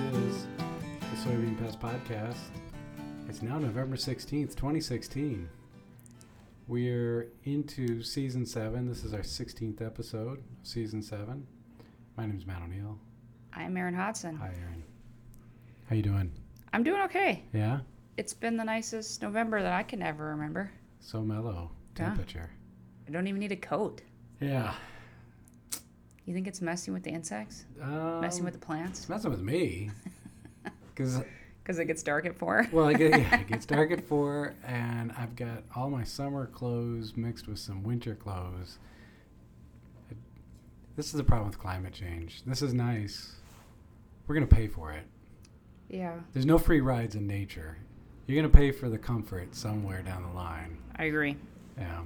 is the Soybean Pest Podcast. It's now November 16th, 2016. We're into season seven. This is our 16th episode, of season seven. My name is Matt O'Neal. I'm Erin Hodgson. Hi, Erin. How you doing? I'm doing okay. Yeah? It's been the nicest November that I can ever remember. So mellow Yeah. temperature. I don't even need a coat. Yeah. You think it's messing with the insects? Um, messing with the plants? It's messing with me. Because it gets dark at four? Well, it, get, yeah, it gets dark at four, and I've got all my summer clothes mixed with some winter clothes. It, this is the problem with climate change. This is nice. We're gonna pay for it. Yeah, There's no free rides in nature. You're gonna pay for the comfort somewhere down the line. I agree. Yeah.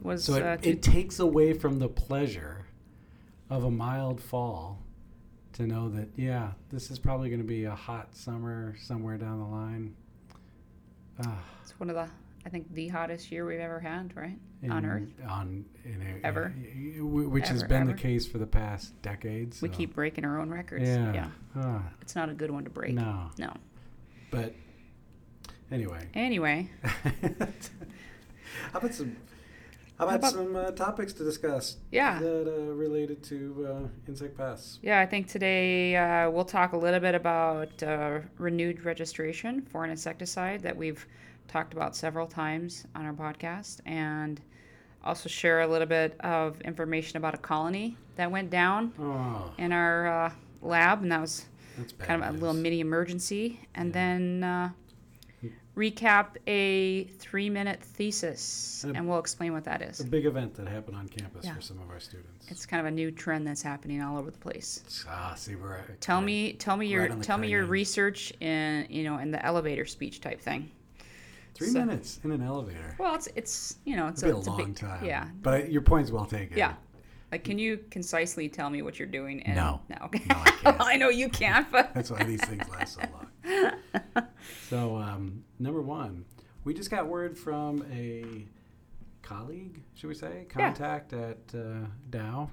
Was So uh, it, two- it takes away from the pleasure of a mild fall to know that yeah, this is probably gonna be a hot summer somewhere down the line. Ah. it's one of the, I think, the hottest year we've ever had, right? On Earth. on in a, Ever. y- y- which has been ever. the case for the past decades. We keep breaking our own records. yeah, Ah, It's not a good one to break. no, No. but anyway, Anyway, how about some how How about, about- some uh, topics to discuss yeah. that uh, related to uh, insect pests? Yeah, I think today uh, we'll talk a little bit about uh, renewed registration for an insecticide that we've talked about several times on our podcast, and also share a little bit of information about a colony that went down Oh, in our uh, lab, and that was kind of a little mini emergency, and Yeah. then uh, recap a three-minute thesis, And a- and we'll explain what that is. A big event that happened on campus Yeah. for some of our students. It's kind of a new trend that's happening all over the place. Ah, see where I, Tell me, tell me your, Right tell me your edge. research in, you know, in the elevator speech type thing. three so- minutes in an elevator. Well, it's, it's, you know, it's be a it's long big, time. Yeah, but I, your point's well taken. yeah. Like, can you concisely tell me what you're doing? And, No. no, okay. No, I can't. I know you can't, but That's why these things last so long. so, um, number one, we just got word from a colleague, should we say, Yeah. contact at uh, Dow,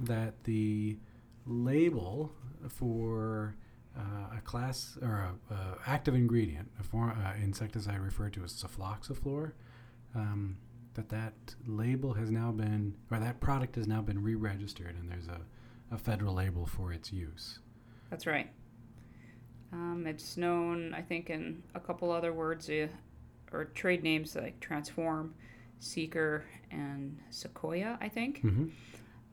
that the label for uh, a class or a, a active ingredient, a form, uh, insecticide referred to as sulfoxaflor, um, that that label has now been, or that product has now been re-registered, and there's a, a federal label for its use. that's right. Um, it's known, I think, in a couple other words uh, or trade names like Transform, Seeker, and Sequoia, I think. Mm-hmm.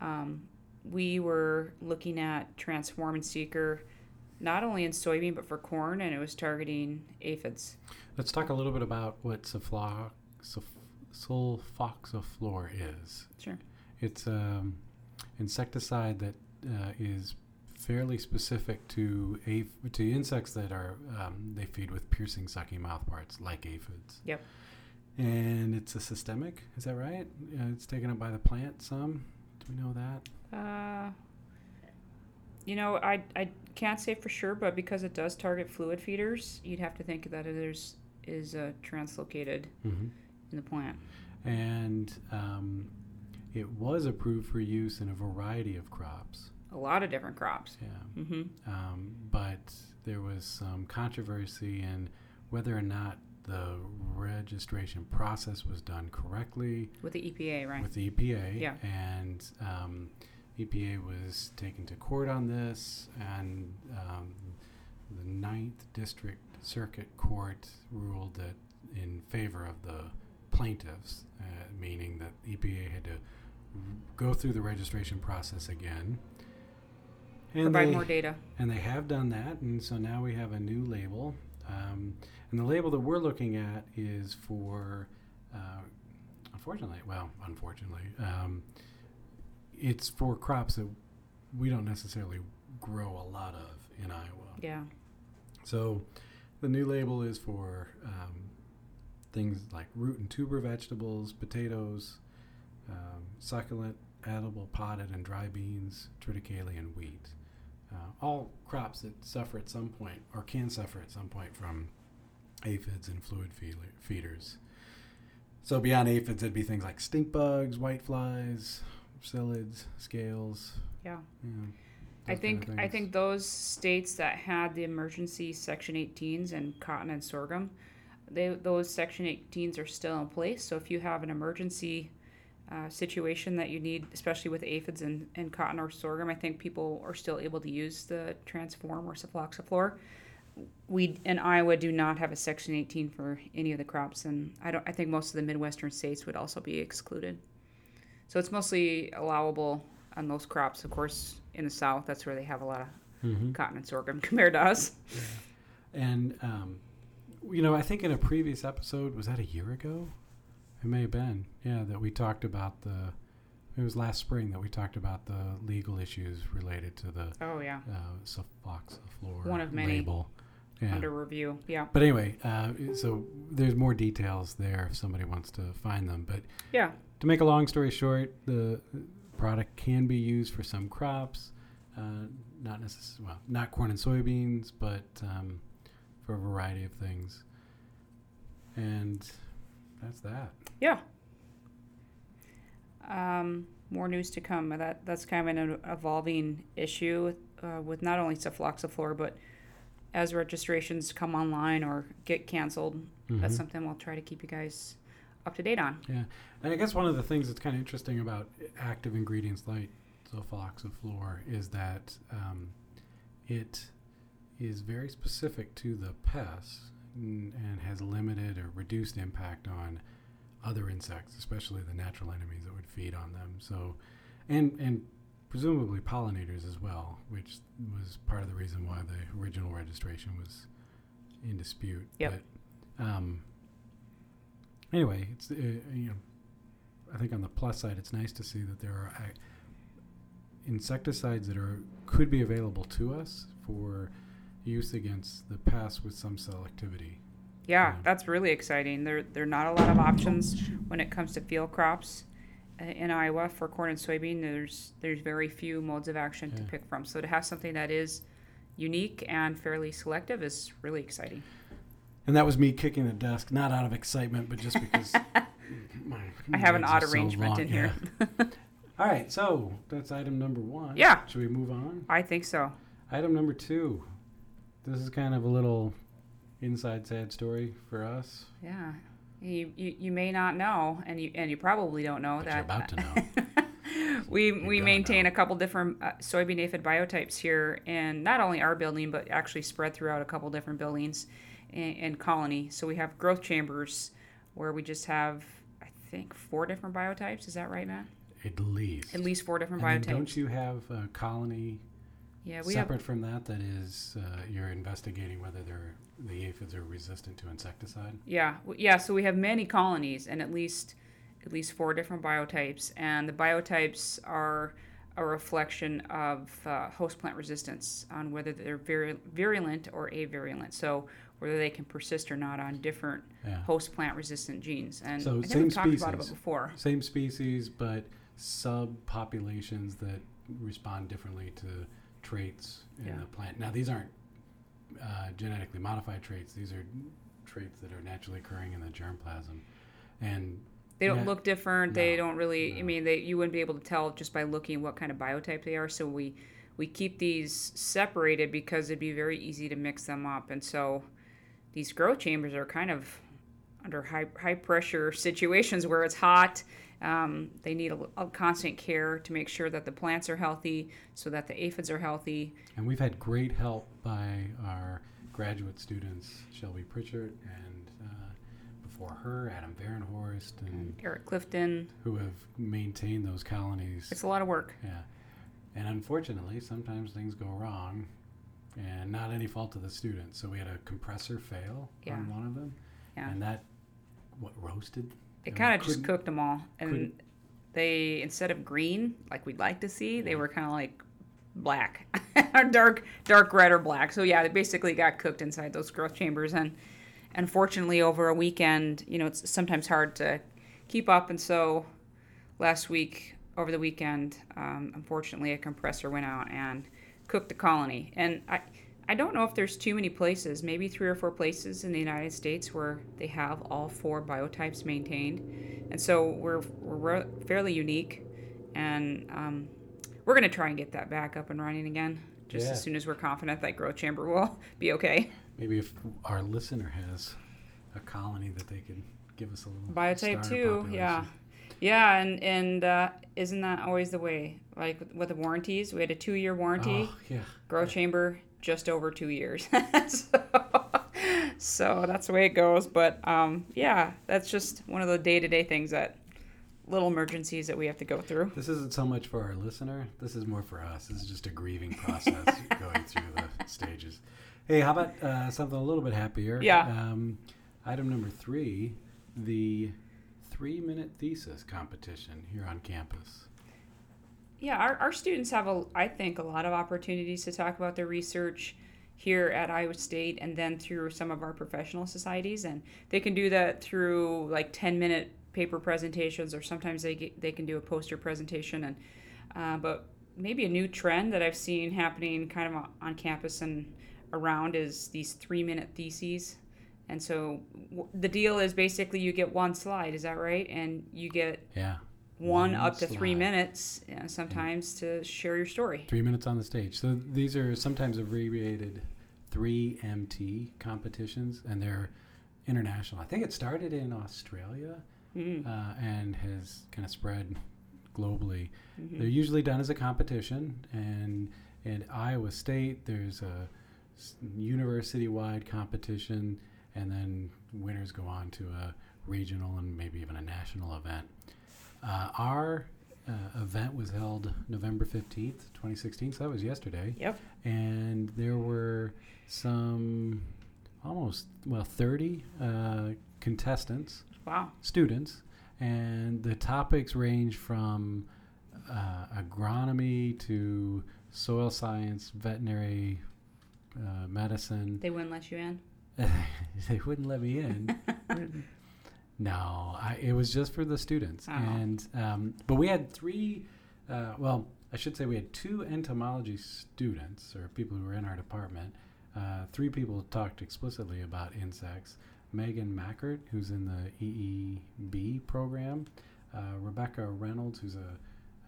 um, we were looking at Transform and Seeker not only in soybean but for corn, and it was targeting aphids. Let's talk a little bit about what sulflo- sulf- sulfoxaflor is. Sure. It's um, insecticide that uh, is fairly specific to aph- to insects that are um, they feed with piercing, sucking mouthparts like aphids. Yep. And it's a systemic. Is that right? Uh, it's taken up by the plant. Some. Do we know that? Uh, you know, I, I can't say for sure, but because it does target fluid feeders, you'd have to think that it is is uh, translocated Mm-hmm. in the plant. And um, it was approved for use in a variety of crops. A lot of different crops. Yeah. hmm um, but there was some controversy in whether or not the registration process was done correctly With the EPA, right? with the EPA. Yeah. And um, EPA was taken to court on this, and um, the Ninth District Circuit Court ruled that in favor of the plaintiffs, uh, meaning that EPA had to go through the registration process again. And Provide they- more data. and they have done that, and so now we have a new label. Um, and the label that we're looking at is for, uh, unfortunately, well, unfortunately, um, it's for crops that we don't necessarily grow a lot of in Iowa. Yeah. So the new label is for um, things like root and tuber vegetables, potatoes, um, succulent, edible, potted, and dry beans, triticale, and wheat. Uh, all crops that suffer at some point or can suffer at some point from aphids and fluid feeder- feeders. So beyond aphids, it'd be things like stink bugs, white flies, psyllids, scales. Yeah. Yeah. I think kind of I think those states that had the emergency Section 18s and cotton and sorghum, they those Section 18s are still in place. So if you have an emergency uh, situation that you need, especially with aphids and, and cotton or sorghum, I think people are still able to use the Transform or Sulfoxaflor. We in Iowa do not have a Section 18 for any of the crops, and I don't. I think most of the Midwestern states would also be excluded. So it's mostly allowable on those crops. Of course, in the South, that's where they have a lot of Mhm. cotton and sorghum compared to us. And um, you know, I think in a previous episode, was that a year ago? It may have been. Yeah, that we talked about the. It was last spring that we talked about the legal issues related to the Oh yeah, uh, floor. One of many label. Yeah. under review. Yeah, But anyway, uh, so there's more details there if somebody wants to find them. But yeah, to make a long story short, the product can be used for some crops, uh, not necessarily well, not corn and soybeans, but um, for a variety of things. And that's that. yeah. Um, more news to come. That that's kind of an evolving issue uh, with not only sulfoxaflor, but as registrations come online or get canceled, that's Mhm. something we'll try to keep you guys up to date on. Yeah, and I guess one of the things that's kind of interesting about active ingredients like sulfoxaflor is that um, it is very specific to the pests and, has limited or reduced impact on other insects, especially the natural enemies that would feed on them. So, and and presumably pollinators as well, which was part of the reason why the original registration was in dispute. Yep. But, um, anyway, it's uh, you know, I think on the plus side, it's nice to see that there are ac- insecticides that are could be available to us for use against the pests with some selectivity. Yeah, Yeah. that's really exciting. There, there are not a lot of options when it comes to field crops uh, in Iowa for corn and soybean. There's, there's very few modes of action to pick from. So to have something that is unique and fairly selective is really exciting. And that was me kicking the desk, not out of excitement, but just because my I have an odd so arrangement long. in here. Yeah. All right, so that's item number one. Yeah. Should we move on? I think so. Item number two. This is kind of a little inside sad story for us. Yeah. You, you, you may not know, and you and you probably don't know But that you're about to know. we You're we maintain know. a couple different uh, soybean aphid biotypes here and not only our building but actually spread throughout a couple different buildings and, in colony. So we have growth chambers where we just have I think four different biotypes. Is that right, Matt? At least. At least four different and biotypes. don't you have a colony yeah, we have. separate from that that is uh, you're investigating whether they're the aphids are resistant to insecticide? Yeah, yeah. So we have many colonies and at least at least four different biotypes, and the biotypes are a reflection of uh, host plant resistance on whether they're viru- virulent or avirulent. So whether they can persist or not on different Yeah. host plant resistant genes. And So I think same we've talked about it species. before. Same species, but subpopulations that respond differently to traits in Yeah. the plant. Now, these aren't uh, genetically modified traits. These are traits that are naturally occurring in the germplasm. And They don't Yeah. look different. They don't really. I mean, they you wouldn't be able to tell just by looking what kind of biotype they are. So we we keep these separated because it'd be very easy to mix them up. And so these grow chambers are kind of under high high pressure situations where it's hot. Um, they need a, a constant care to make sure that the plants are healthy, so that the aphids are healthy. And we've had great help by our graduate students, Shelby Pritchard, and uh, before her, Adam Varenhorst, and Eric Clifton. who have maintained those colonies. It's a lot of work. Yeah. And unfortunately, sometimes things go wrong, and not any fault of the students. So we had a compressor fail Yeah. on one of them, Yeah. and that what roasted. It kind of just cooked them all, and couldn't- they instead of green like we'd like to see, they were kind of like black, or dark, dark red or black. So yeah, they basically got cooked inside those growth chambers, and unfortunately, over a weekend, you know, it's sometimes hard to keep up, and so last week over the weekend, um, unfortunately, a compressor went out and cooked the colony, and I. I don't know if there's too many places, maybe three or four places in the United States where they have all four biotypes maintained. And so we're, we're fairly unique. And um, we're going to try and get that back up and running again just Yeah. as soon as we're confident that growth chamber will be okay. Maybe if our listener has a colony that they could give us a little Biotype two, yeah. Yeah, and and uh, isn't that always the way? Like with- with the warranties, we had a two year warranty. Oh, yeah. Grow chamber just over two years. so, so that's the way it goes. But um, yeah, that's just one of the day to day things that little emergencies that we have to go through. This isn't so much for our listener. This is more for us. This is just a grieving process going through the stages. Hey, how about uh, something a little bit happier? Yeah. Um, item number three, the three-minute thesis competition here on campus. Yeah, our, our students have, a, I think, a lot of opportunities to talk about their research here at Iowa State and then through some of our professional societies. And they can do that through like 10 minute paper presentations, or sometimes they, get, they can do a poster presentation. And uh, But maybe a new trend that I've seen happening kind of on- on campus and around is these three minute theses. And so w- the deal is basically you get one slide, is that right? And you get Yeah. one One up to three slide. minutes uh, sometimes to share your story. Three minutes on the stage. So these are sometimes abbreviated 3MT competitions, and they're international. I think it started in Australia Mm. uh, and has kind of spread globally. Mhm. They're usually done as a competition, and in Iowa State, there's a university-wide competition, and then winners go on to a regional and maybe even a national event. Uh, our uh, event was held November 15th, 2016, so that was yesterday, Yep. and there were some almost, well, 30 uh, contestants Wow. students, and the topics range from uh, agronomy to soil science, veterinary uh, medicine. They wouldn't let you in. they wouldn't let me in. no, I, it was just for the students, Oh. and um, but we had three. Uh, well, I should say we had two entomology students or people who were in our department. Uh, three people talked explicitly about insects. Megan Mackert, who's in the EEB program, uh, Rebecca Reynolds, who's a,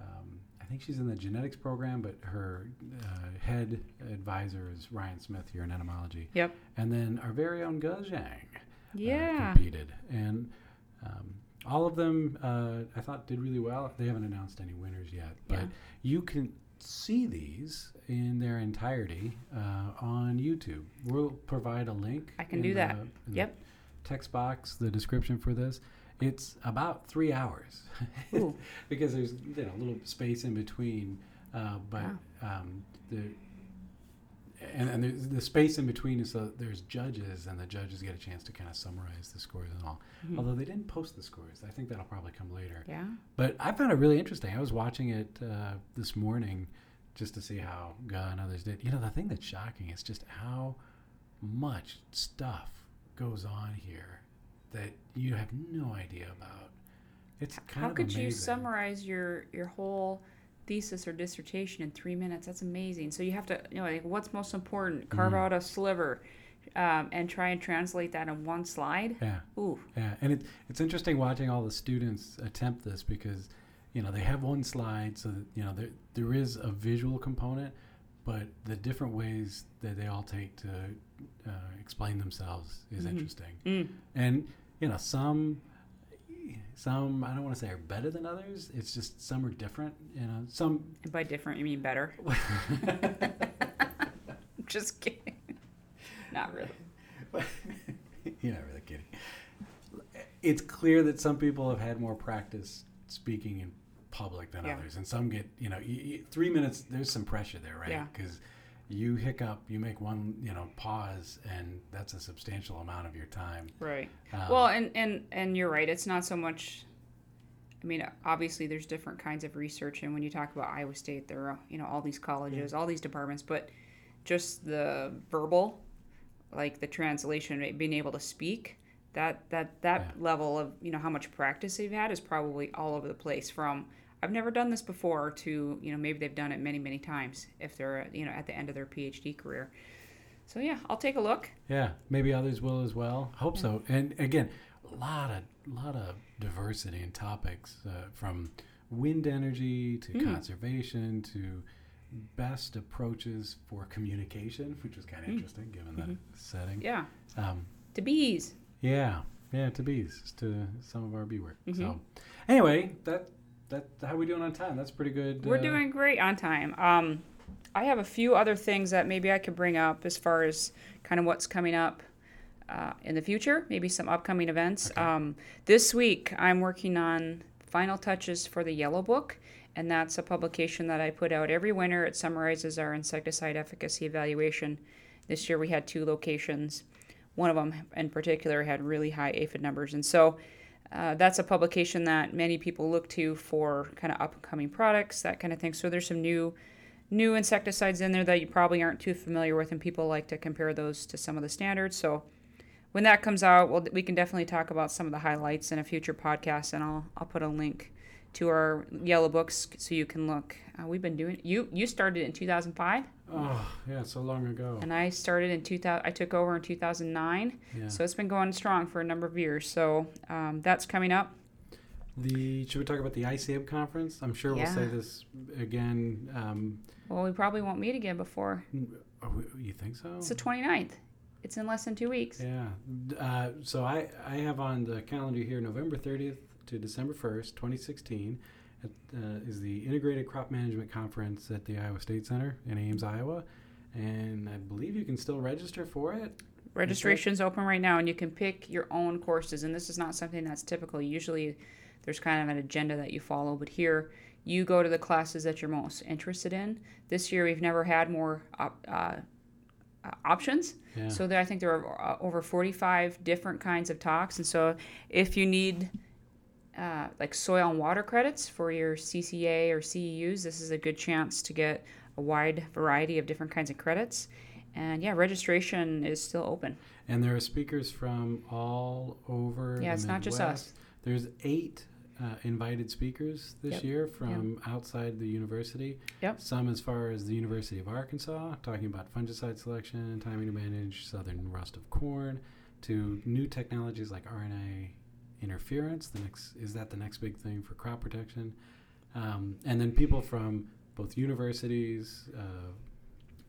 um, I think she's in the genetics program, but her uh, head advisor is Ryan Smith here in entomology. Yep. And then our very own Ge Zhang uh, Yeah. competed, and um, all of them uh, I thought did really well. They haven't announced any winners yet, but Yeah. you can see these in their entirety uh, on YouTube. We'll provide a link. I can in do that. the Yep. Text box, the description for this. It's about three hours because there's you know a little space in between, uh, but um, the and, and the space in between is so there's judges and the judges get a chance to kind of summarize the scores and all. Mhm. Although they didn't post the scores, I think that'll probably come later. Yeah. But I found it really interesting. I was watching it uh, this morning just to see how Ga and others did. You know, the thing that's shocking is just how much stuff goes on here that you have no idea about. It's kind How of could you summarize your your whole thesis or dissertation in three minutes? That's amazing. So you have to, you know, like what's most important? Carve Mhm. out a sliver, um, and try and translate that in one slide. Yeah. Ooh. Yeah, and it, it's interesting watching all the students attempt this because, you know, they have one slide, so that, you know there there is a visual component, but the different ways that they all take to uh, explain themselves is Mhm. interesting. Mm. And you know, some some I don't want to say are better than others. It's just some are different. You know, some. By different, you mean better. Just kidding. Not really. You're not really kidding. It's clear that some people have had more practice speaking in public than Yeah. others, and some get you know y y three minutes. There's some pressure there, right? Yeah. You hiccup, you make one you know pause, and that's a substantial amount of your time. Right. Um, Well, and and and you're right. It's not so much. I mean, obviously, there's different kinds of research, and when you talk about Iowa State, there are you know all these colleges, all these departments, but just the verbal, like the translation, being able to speak, that that that Yeah. level of you know how much practice they've had is probably all over the place. From I've never done this before to you know maybe they've done it many many times if they're you know at the end of their PhD career. So yeah, I'll take a look. yeah, maybe others will as well. Hope so. And again, a lot of lot of diversity in topics uh, from wind energy to Mm. conservation to best approaches for communication, which was kind of Mm. interesting given the Mhm. setting. Yeah. Um, To bees. yeah, yeah, to bees, to some of our bee work. Mhm. So, anyway, that that how we doing on time? That's pretty good. We're uh, doing great on time. Um, I have a few other things that maybe I could bring up as far as kind of what's coming up uh, in the future, maybe some upcoming events. Okay. Um, this week, I'm working on final touches for the Yellow Book, and that's a publication that I put out every winter. It summarizes our insecticide efficacy evaluation. This year, we had two locations. One of them, in particular, had really high aphid numbers, and so. Uh, that's a publication that many people look to for kind of upcoming products, that kind of thing. So there's some new new insecticides in there that you probably aren't too familiar with, and people like to compare those to some of the standards. So when that comes out, well, we can definitely talk about some of the highlights in a future podcast, and I'll I'll put a link to our yellow books so you can look. Uh, we've been doing you you started in 2005, Oh, yeah, so long ago. and I started in 2000. I took over in 2009, Yeah. so it's been going strong for a number of years. So um, that's coming up. The should we talk about the ICM conference? I'm sure we'll say this again. Um, Well, we probably won't meet again before oh, you think so? it's the 29th. It's in less than two weeks. Yeah. Uh, so I, I have on the calendar here November 30th to December 1st, 2016, at, uh, is the Integrated Crop Management Conference at the Iowa State Center in Ames, Iowa. And I believe you can still register for it. Registration's open right now, and you can pick your own courses. And this is not something that's typical. Usually, there's kind of an agenda that you follow, but here you go to the classes that you're most interested in. This year, we've never had more op- uh, uh, options. Yeah. So there, I think there are uh, over 45 different kinds of talks. And so if you need uh, like soil and water credits for your CCA or CEUs, this is a good chance to get a wide variety of different kinds of credits. And yeah, registration is still open. and there are speakers from all over. Yeah, it's not just us. There's eight uh, invited speakers this Yep. year from outside the university. Yep. Some as far as the University of Arkansas, talking about fungicide selection, timing to manage southern rust of corn, to new technologies like RNA interference. The next is that the next big thing for crop protection, um, and then people from both universities, uh,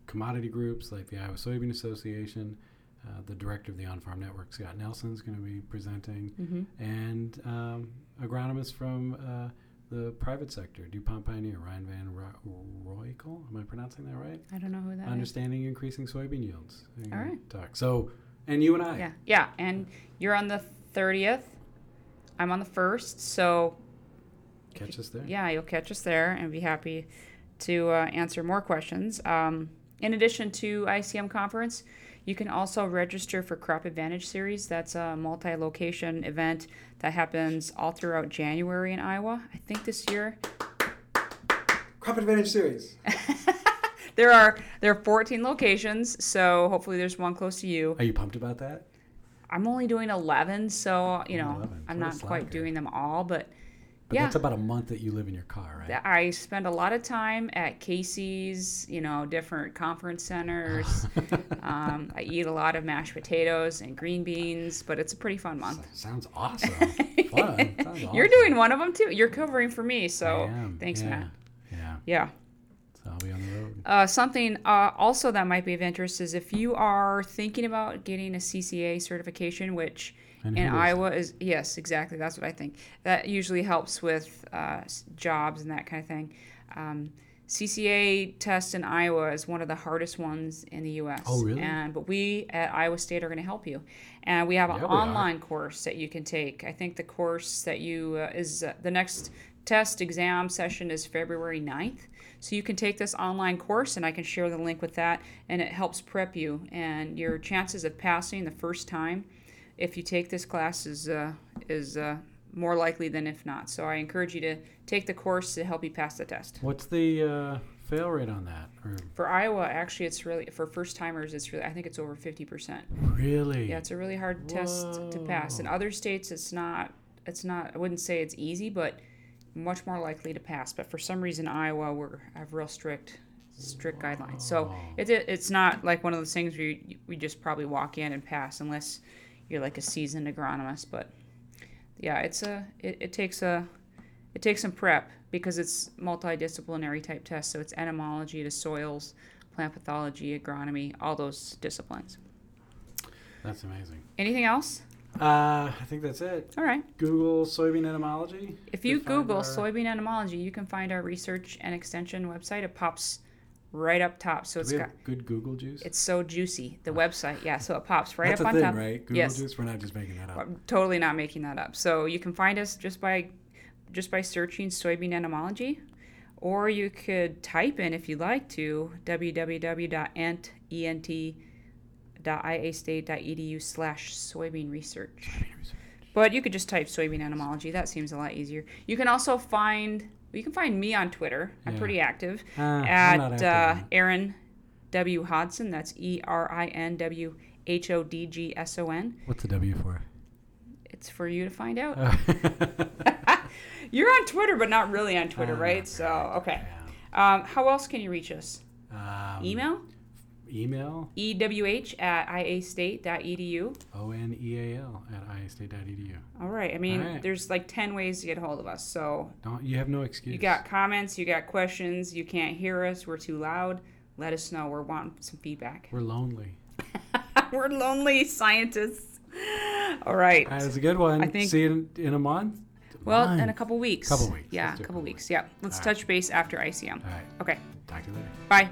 commodity groups like the Iowa Soybean Association. Uh, the director of the On Farm Network, Scott Nelson, is going to be presenting Mm-hmm. and um, agronomists from uh, the private sector, DuPont Pioneer, Ryan Van Ro- Roykel. Am I pronouncing that right? I don't know who that is. Understanding increasing soybean yields. All right. Talk. So, and you and I. Yeah, yeah, and you're on the 30th. I'm on the first, so Catch us there. yeah, you'll catch us there and be happy to uh, answer more questions. Um, in addition to ICM conference, you can also register for Crop Advantage Series. That's a multi-location event that happens all throughout January in Iowa. I think this year Crop Advantage Series. there are there are 14 locations, so hopefully there's one close to you. Are you pumped about that? I'm only doing 11, so you know 11. I'm What not quite doing them all, but But Yeah. that's about a month that you live in your car, right? I spend a lot of time at Casey's, you know, different conference centers. um, I eat a lot of mashed potatoes and green beans, but it's a pretty fun month. Sounds awesome. Fun. Sounds awesome. You're doing one of them too. You're covering for me, so thanks, yeah. Matt. Yeah. Yeah. So I'll be on the road. Uh, something uh, also that might be of interest is if you are thinking about getting a CCA certification, which And in Iowa is yes, exactly. That's what I think. That usually helps with uh, jobs and that kind of thing. Um, CCA test in Iowa is one of the hardest ones in the U.S. Oh, really? And but we at Iowa State are going to help you, and we have an Yeah, online course that you can take. I think the course that you uh, is uh, the next test exam session is February 9th. So you can take this online course, and I can share the link with that, and it helps prep you. And your chances of passing the first time, if you take this class, is uh, is uh, more likely than if not. So I encourage you to take the course to help you pass the test. What's the uh, fail rate on that? Or For Iowa, actually, it's really for first timers. It's really I think it's over 50 percent. really? Yeah, it's a really hard test to pass. In other states, it's not. It's not. I wouldn't say it's easy, but much more likely to pass. But for some reason, Iowa we're have real strict strict guidelines. So Wow. it, it, it's not like one of those things where you, we just probably walk in and pass unless you're like a seasoned agronomist. But yeah, it's a it, it takes a It takes some prep because it's multidisciplinary type test. So it's entomology to soils, plant pathology, agronomy, all those disciplines. That's amazing. Anything else? Uh, I think that's it. All right. Google soybean entomology. If you Google our- soybean entomology, you can find our research and extension website. It pops right up top. So Do it's got good Google juice. it's so juicy. The oh. website, yeah. So it pops right That's up a on thing, top. right? Google Yes. juice. We're not just making that up. I'm totally not making that up. So you can find us just by just by searching soybean entomology, or you could type in if you'd like to www.ent.iastate.edu slash soybean research. But you could just type soybean entomology. That seems a lot easier. You can also find you can find me on Twitter. I'm Yeah. pretty active I'm at not uh, Erin W Hodgson. That's E R I N W H O D G S O N. What's the W for? It's for you to find out. Uh, You're on Twitter, but not really on Twitter, Ah, right? So, okay. Um, how else can you reach us? Um, Email? Email. EWH at iastate.edu. O N E A L at iastate.edu. All right. I mean, right. there's like 10 ways to get a hold of us. So, Don't you have no excuse? you got comments, you got questions, you can't hear us, we're too loud. Let us know. We're wanting some feedback. We're lonely. we're lonely scientists. All right. Right, that's a good one. I think- See you in, in a month. Well, in a couple weeks. Couple weeks. Yeah, a couple couple weeks. Yeah. Let's All right. touch base after ICM. All right. Okay. Talk to you later. Bye.